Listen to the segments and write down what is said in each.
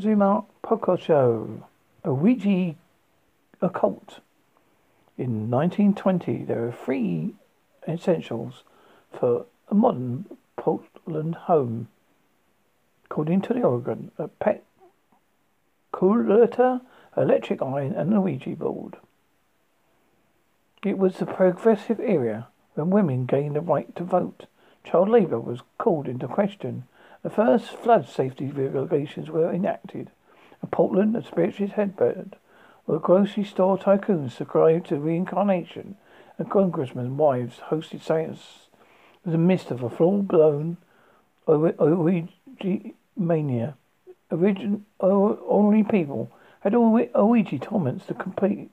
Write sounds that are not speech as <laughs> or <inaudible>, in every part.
Zuma podcast show, a Ouija occult. In 1920, there are three essentials for a modern Portland home. According to the Oregon, a pet cooler, electric iron, and a Ouija board. It was the progressive era when women gained the right to vote. Child labour was called into question. The first flood safety regulations were enacted. In Portland, the spiritualist headband were grocery store tycoons subscribed to reincarnation, and congressmen's wives hosted seances in the midst of a full-blown Ouija mania. Origin, only people had Ouija torments to complete.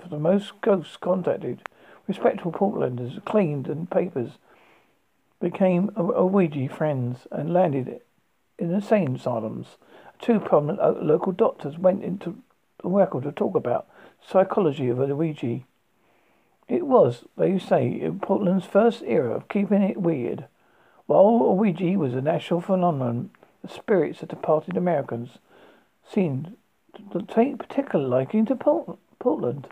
For the most ghosts contacted, respectable Portlanders claimed in papers became Ouija friends and landed in insane asylums. Two prominent uh, local doctors went into the record to talk about psychology of Ouija. It was, they say, Portland's first era of keeping it weird. While Ouija was a national phenomenon, the spirits of departed Americans seemed to take particular liking to Portland.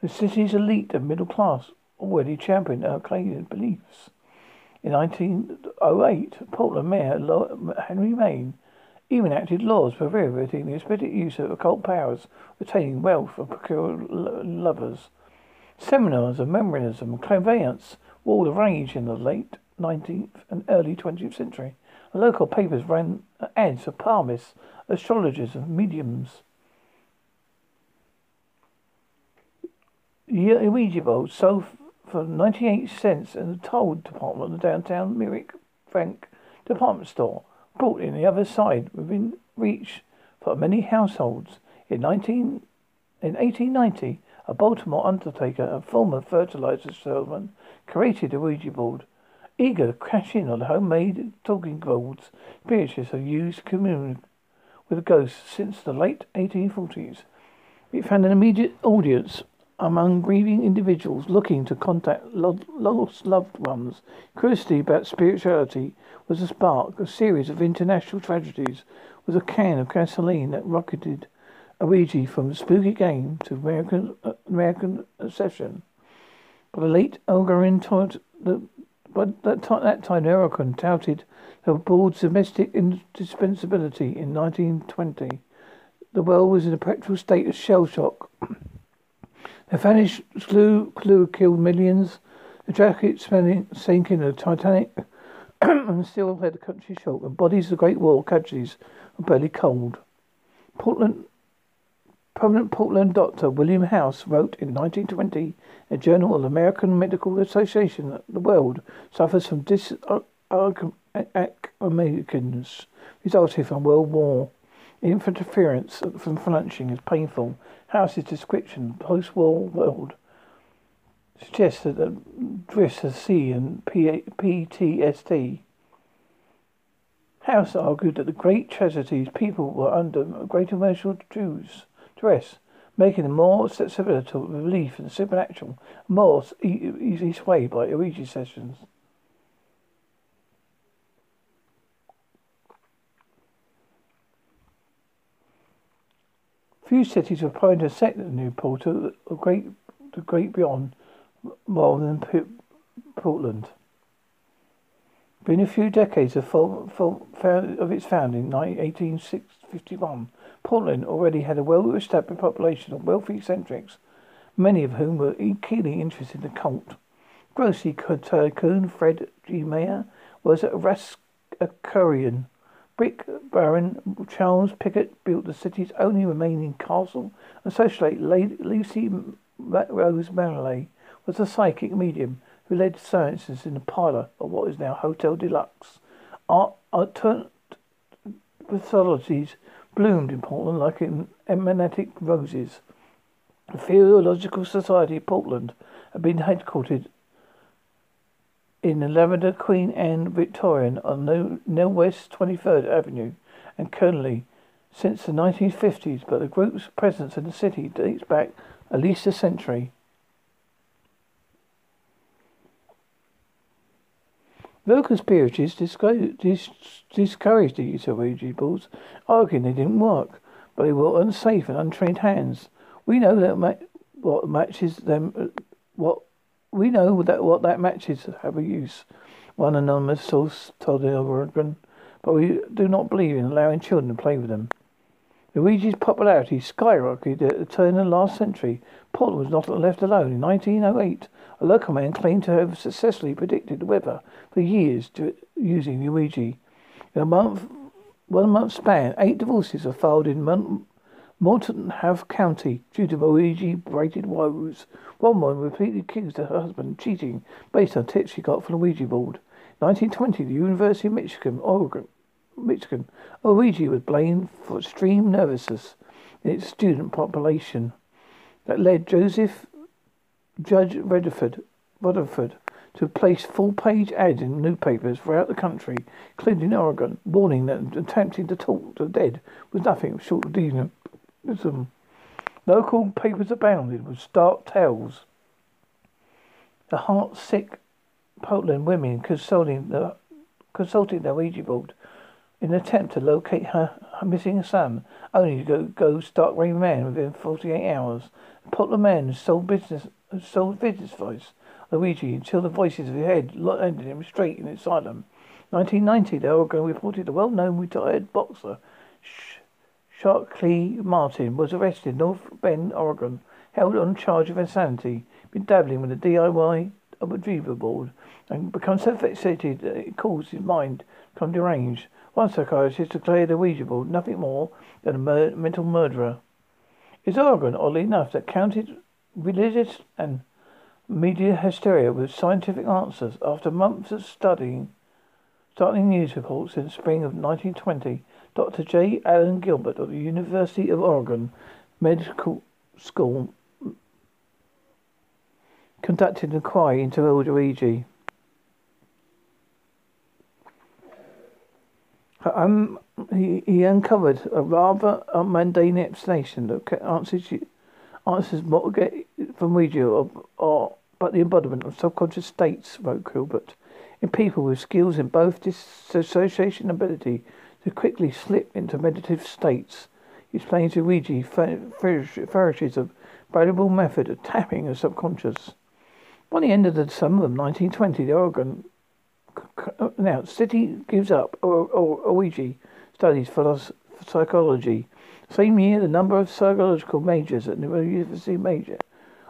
The city's elite and middle class already championed Arcadian beliefs. In 1908, Portland Mayor Henry Main even acted laws prohibiting the explicit use of occult powers, retaining wealth, and procuring lovers. Seminars of mesmerism and clairvoyance were all the rage in the late 19th and early 20th century. Local papers ran ads for palmists, astrologers, and mediums. Ouija board sold for 98 cents in the toll department of the downtown Merrick Frank department store, brought in the other side within reach for many households. In 19, in 1890, a Baltimore undertaker and former fertilizer salesman created a Ouija board. Eager to cash in on homemade talking boards, spiritists have used commune with ghosts since the late 1840s. It found an immediate audience among grieving individuals looking to contact lost loved ones. Curiosity about spirituality was a spark. A series of international tragedies was a can of gasoline that rocketed Ouija from spooky game to American uh, American obsession. But the late Algarin taught the but that, t- that time Erican touted the board's domestic indispensability in 1920. The world was in a perpetual state of shell shock. The clue, clue killed millions. The jacket sank in the Titanic <clears throat> and still had the country shock. The bodies of the Great War casualties were barely cold. Portland, prominent Portland doctor William House wrote in 1920 in a journal of the American Medical Association that the world suffers from dysarthritis uh, resulting from World War. Interference from flinching is painful. House's description of post-war world suggests that the drifts of sea and PTSD. House argued that the great tragedies people were under a great emotional stress, making them more susceptible to belief in the supernatural, more easily swayed by Ouija sessions. Few cities have primed to set the new portal the great, the great beyond more than P- Portland. Within a few decades of, full, full, of its founding in 1851, Portland already had a well-established population of wealthy eccentrics, many of whom were keenly interested in the cult. Grocery tycoon Fred G. Meyer was a Rosicrucian Brick Baron Charles Piggott built the city's only remaining castle, and socialite Lucy Rose Manley was a psychic medium who led seances in the parlor of what is now Hotel Deluxe. Art, alternate pathologies bloomed in Portland like emanatic roses. The Theosophical Society of Portland had been headquartered in the Lavender Queen Anne Victorian on New West 23rd Avenue and Kernley since the 1950s, but the group's presence in the city dates back at least a century. Local spirits discouraged the Ouija boards, arguing they didn't work, but they were unsafe in untrained hands. We know that what matches them, uh, what we know that what that matches have a use. One anonymous source told the Oregon, but we do not believe in allowing children to play with them. Ouija's popularity skyrocketed at the turn of the last century. Portland was not left alone. In 1908, a local man claimed to have successfully predicted the weather for years using Ouija. In a month, one month span, eight divorces were filed in Mon- Have County due to Ouija-braided woes. One woman repeatedly accused her husband of cheating based on tips she got from the Ouija board. 1920, the University of Michigan, Oregon, Michigan, Ouija was blamed for extreme nervousness in its student population that led Joseph Judge Rutherford, Rutherford to place full-page ads in newspapers throughout the country, including Oregon, warning that attempting to talk to the dead was nothing short of demonism. Local papers abounded with stark tales. The heart-sick Portland women consulting the consulting their Ouija board in an attempt to locate her, her missing son, only to go, go stark raving mad within 48 hours. The Portland man sold business, sold business voice, Ouija, until the voices of his head landed him straight in asylum. 1990, the Oregon reported the well-known retired boxer Sharkley Martin was arrested in North Bend, Oregon, held on charge of insanity, been dabbling with a DIY of a Dreamer board, and become so fixated that uh, it caused his mind to become deranged. One psychiatrist declared the Ouija board nothing more than a mur- mental murderer. It's Oregon, oddly enough, that counted religious and media hysteria with scientific answers. After months of studying, startling news reports in the spring of 1920, Dr. J. Allen Gilbert of the University of Oregon Medical School conducted an inquiry into Ouija. Um, he, he uncovered a rather mundane explanation that answers answers what get from Ouija or, or but the embodiment of subconscious states, wrote Gilbert, in people with skills in both dissociation ability to quickly slip into meditative states. He explains to Ouija a valuable method of tapping the subconscious. By the end of the summer of 1920, the Oregon now, City gives up Ouija studies philosophy, psychology. Same year, the number of psychological majors at the University Major,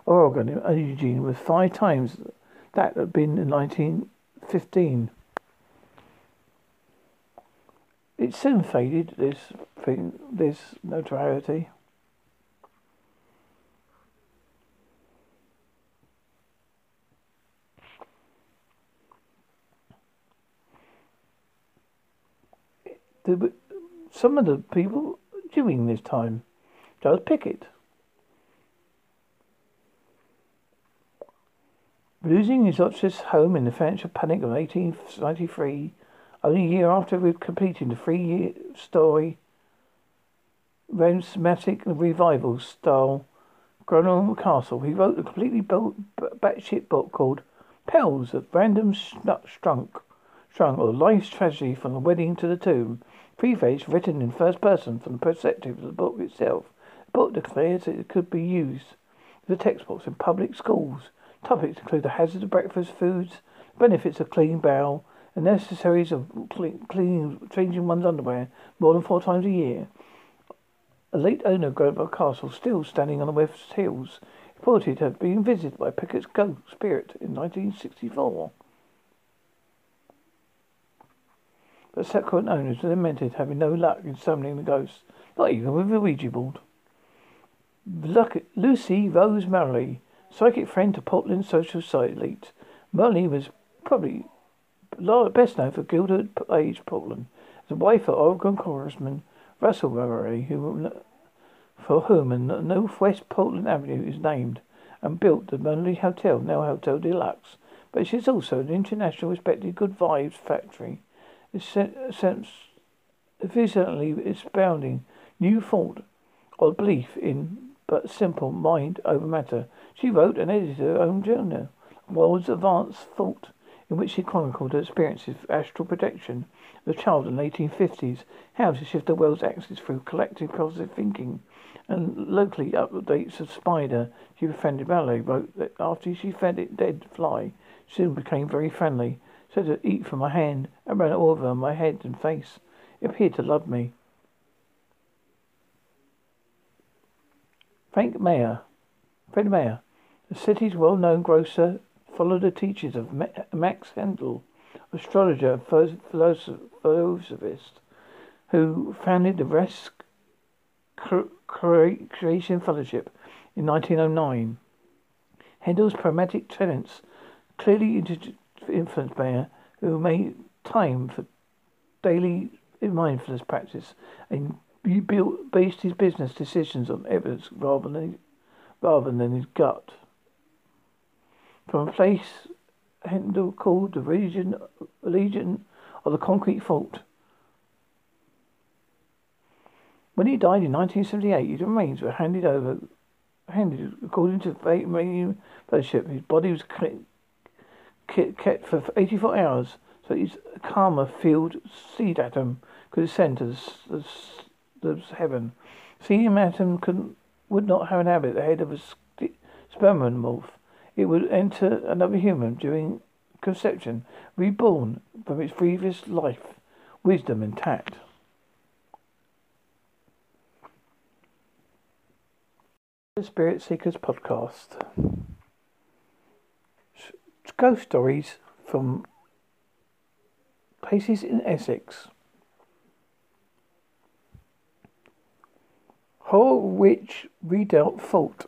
Oregon and Eugene was five times that had been in 1915. It soon faded, this thing, this notoriety. some of the people during this time. Charles Piggott. Losing his Oxford home in the financial panic of 1893, only a year after completing the three-year story romantic revival style Granholm Castle, he wrote a completely batshit book called Pells of Random Strunk, Strunk, or Life's Tragedy from the Wedding to the Tomb, Preface written in first person from the perspective of the book itself. The book declares that it could be used as a textbook in public schools. Topics include the hazards of breakfast foods, benefits of clean bowel, and necessaries of cleaning, changing one's underwear more than four times a year. A late owner of Grosvenor Castle, still standing on the West Hills, reported to have been visited by Piggott's ghost spirit in 1964. but subsequent owners lamented having no luck in summoning the ghosts, not even with a Ouija board. Lucy Rose Murray, psychic friend to Portland social site elite. Was probably best known for Gilded Age Portland a wife of Oregon Congressman Russell Murray, who, for whom Northwest Portland Avenue is named, and built the Murray Hotel, now Hotel Deluxe. But she's also an international respected good vibes factory efficiently expounding new thought or belief in but simple mind over matter. She wrote and edited her own journal, World's Advanced Thought, in which she chronicled her experiences of astral projection as a child in the 1850s, how to shift the world's axis through collective positive thinking, and locally updates of Spider she befriended. Valerie wrote that after she fed it dead fly, soon became very friendly, said to eat from my hand and ran all over my head and face. It appeared to love me. Frank Mayer, Fred Meyer, the city's well-known grocer, followed the teachings of Max Heindel, astrologer and philosophist, who founded the Rest Creation Fellowship in 1909. Heindel's pragmatic tenets clearly influenced Meyer, who made time for daily mindfulness practice and built, based his business decisions on evidence rather than, rather than his gut. From a place Heindel called the region, Legion of the Concrete Fault. When he died in 1978, his remains were handed over, handed according to the main Fellowship. His body was kept for 84 hours so his karma field seed atom could ascend to the, the, the heaven. Seed atom could, would not have an habit the head of a spermomorph. It would enter another human during conception, reborn from its previous life, wisdom intact. The Spirit Seekers podcast. Ghost stories from places in Essex. Harwich Redoubt Fort.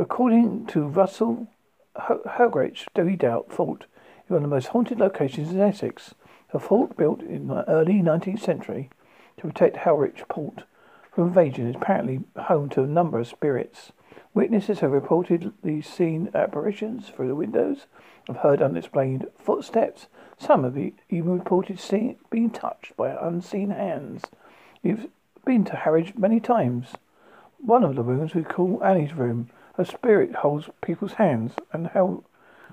According to Russell Harwich Redoubt Fort is one of the most haunted locations in Essex. A fort built in the early 19th century to protect Harwich Port from invasion is apparently home to a number of spirits. Witnesses have reportedly seen apparitions through the windows, have heard unexplained footsteps. Some have even reported seeing, being touched by unseen hands. We've been to Harwich many times. One of the rooms we call Annie's room. A spirit holds people's hands and held,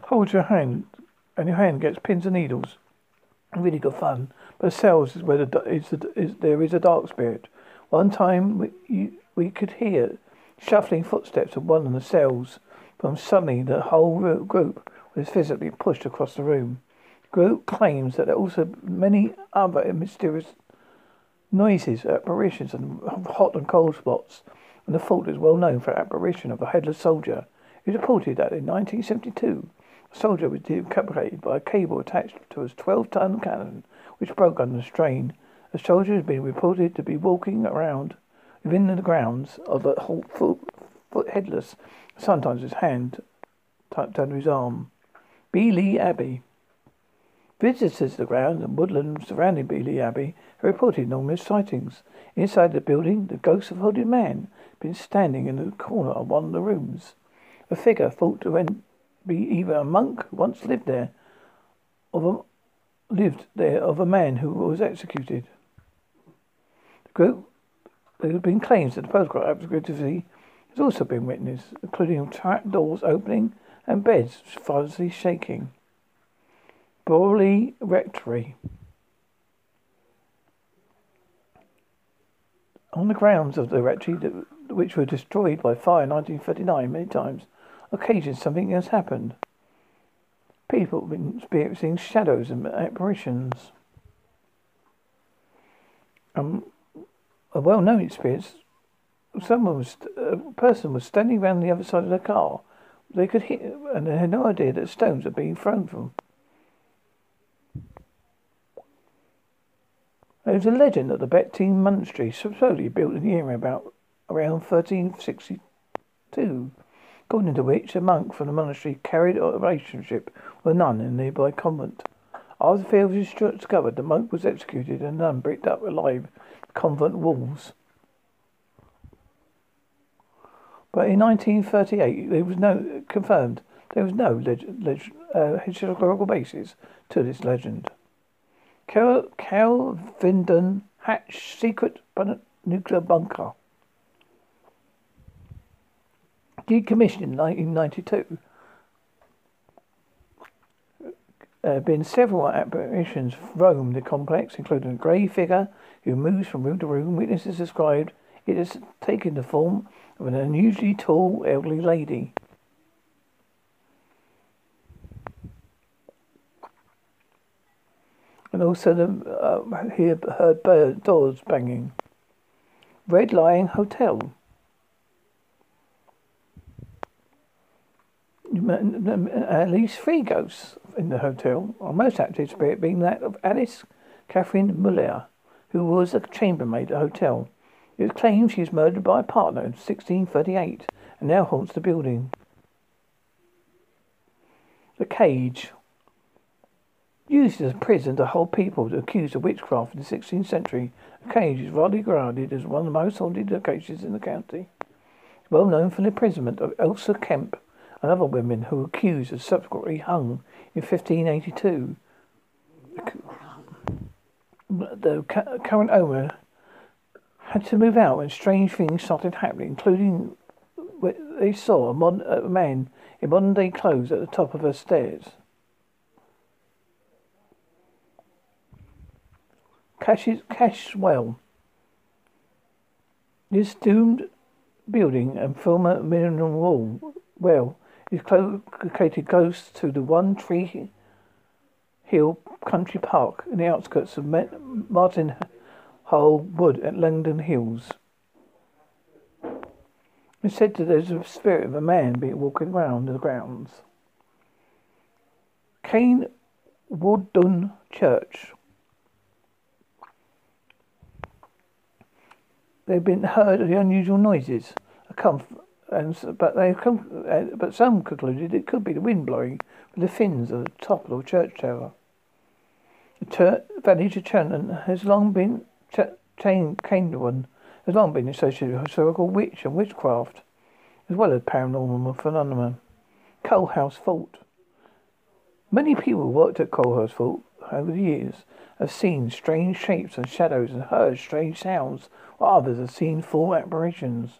holds your hand, and your hand gets pins and needles. Really good fun. But cells is where the, is, the, is there is a dark spirit. One time we, you, we could hear shuffling footsteps of one of the cells. From suddenly the whole group was physically pushed across the room. The group claims that there are also many other mysterious noises, apparitions, and hot and cold spots, and the fort is well known for apparition of a headless soldier. It is reported that in 1972, a soldier was decapitated by a cable attached to his 12-ton cannon, which broke under strain. The soldier has been reported to be walking around within the grounds of the whole foot, foot headless, sometimes his hand tucked under his arm. Beeleigh Abbey. Visitors to the grounds and woodland surrounding Beeleigh Abbey have reported numerous sightings. Inside the building, the ghost of a hooded man been standing in the corner of one of the rooms. A figure thought to be either a monk who once lived there, or a, lived there of a man who was executed. The group there have been claims that the photograph activity has also been witnessed, including trap doors opening and beds violently shaking. Borley Rectory. On the grounds of the rectory, which were destroyed by fire in 1939 many times, occasions something has happened. People have been experiencing shadows and apparitions. Um, a well-known experience. Someone was, a person was standing around the other side of the car. They could hear, and they had no idea that stones were being thrown from. There was a legend that the Bettine Monastery, supposedly built in the area about around 1362, according to which a monk from the monastery carried a relationship with a nun in a nearby convent. After the affair was discovered, the monk was executed and the nun bricked up alive convent walls. But in 1938, there was no confirmed. There was no leg, leg, uh, historical basis to this legend. Cal, Kelvedon Hatch secret nuclear bunker. Decommissioned in 1992. There have been several apparitions roam the complex, including a grey figure who moves from room to room. Witnesses described it has taken the form of an unusually tall elderly lady. And also the, uh, he heard doors banging. Red Lion Hotel. Uh, at least three ghosts in the hotel, our most active spirit being that of Alice Catherine Muller, who was a chambermaid at the hotel. It was claimed she was murdered by a partner in 1638 and now haunts the building. The cage. Used as a prison to hold people accused of witchcraft in the 16th century, the cage is widely regarded as one of the most haunted locations in the county. It's well known for the imprisonment of Elsa Kemp and other women who were accused and subsequently hung in 1582. The current owner had to move out when strange things started happening, including they saw a, modern, a man in modern day clothes at the top of her stairs. Cash Cash's, Cashwell. This doomed building and former mineral wall well is located close to the One Tree Hill Country Park in the outskirts of Martin Hole Wood at Langdon Hills. It's said that there's a spirit of a man being walking around the grounds. Kane Woodun Church. They've been heard of the unusual noises, a comf- and but they come, uh, but some concluded it could be the wind blowing from the fins of the top of the church tower. The ter- village of Cheltenham has long been ch- has long been associated with historical witch and witchcraft, as well as paranormal phenomena. Coalhouse Fort. Many people worked at Coalhouse Fort over the years have seen strange shapes and shadows and heard strange sounds, while others have seen full apparitions.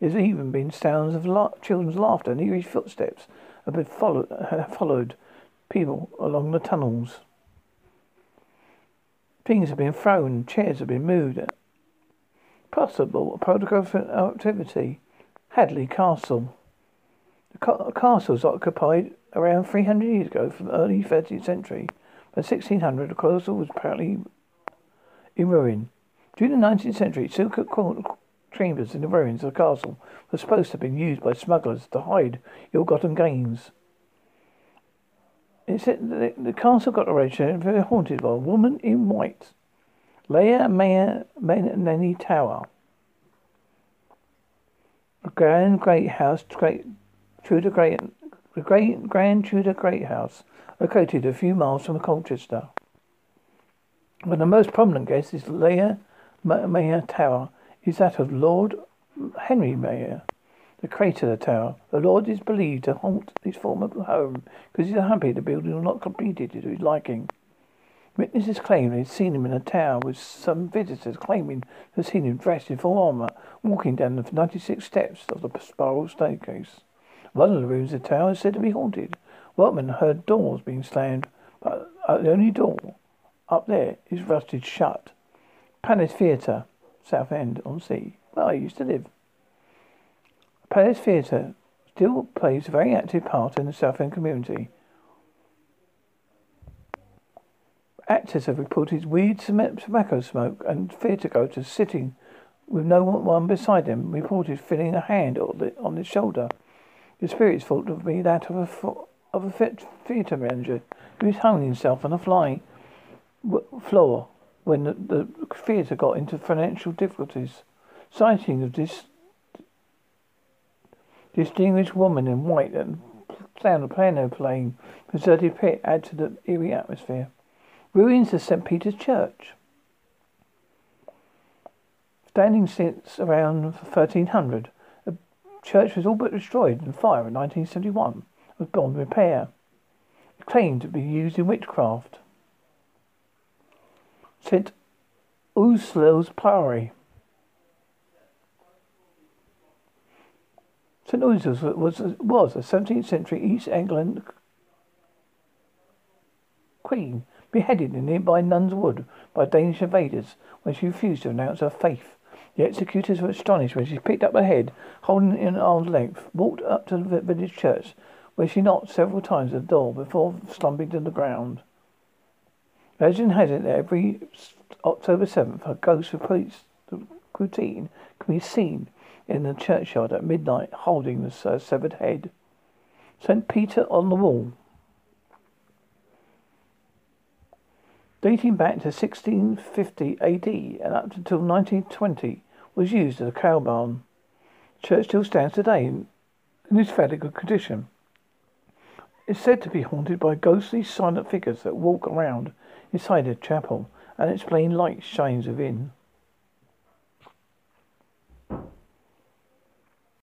There's even been sounds of la- children's laughter and eerie footsteps have been followed, have <laughs> followed people along the tunnels. Things have been thrown, chairs have been moved. Possible protocol activity. Hadleigh Castle. The ca- castle was occupied around 300 years ago from the early 13th century. By 1600, the castle was apparently in ruin. During the 19th century, secret chambers in the ruins of the castle were supposed to have been used by smugglers to hide ill-gotten gains. The, the castle got arranged very haunted by a woman in white. Layer Mayer Nenny Tower. A grand great house, great Tudor great, the great grand Tudor great house, located a few miles from Colchester. One of the most prominent guests is Layer Marney Tower, is that of Lord Henry Marney the creator of the tower. The Lord is believed to haunt his former home because he's unhappy the building was not completed to his liking. Witnesses claim they had seen him in a tower with some visitors claiming to have seen him dressed in full armour walking down the 96 steps of the spiral staircase. One of the rooms of the tower is said to be haunted. Workmen heard doors being slammed, but uh, the only door up there is rusted shut. Palace Theatre, Southend on Sea, where I used to live. Palace Theatre still plays a very active part in the Southend community. Actors have reported weird tobacco smoke and theatre goers sitting with no one beside them reported feeling a hand on the, shoulder. The spirit's thought to be that of a, of a theatre manager who is hung himself on a flying floor when the, the theatre got into financial difficulties. Sightings of this Distinguished woman in white and sound of piano playing. Deserted pit add to the eerie atmosphere. Ruins of St. Peter's Church. Standing since around 1300, the church was all but destroyed in fire in 1971 with beyond repair. It claimed to be used in witchcraft. St. Ursula's Priory. St. Louis was, was, a 17th century East England Queen, beheaded in nearby Nun's Wood by Danish invaders when she refused to renounce her faith. The executors were astonished when she picked up her head, holding it in arm's length, walked up to the village church, where she knocked several times at the door before slumping to the ground. Legend has it that every October 7th, a ghost routine can be seen in the churchyard at midnight holding the uh, severed head. St. Peter on the wall. Dating back to 1650 AD and up until 1920 was used as a cow barn. church still stands today in, in its fairly good condition. It's said to be haunted by ghostly silent figures that walk around inside the chapel and its plain light shines within.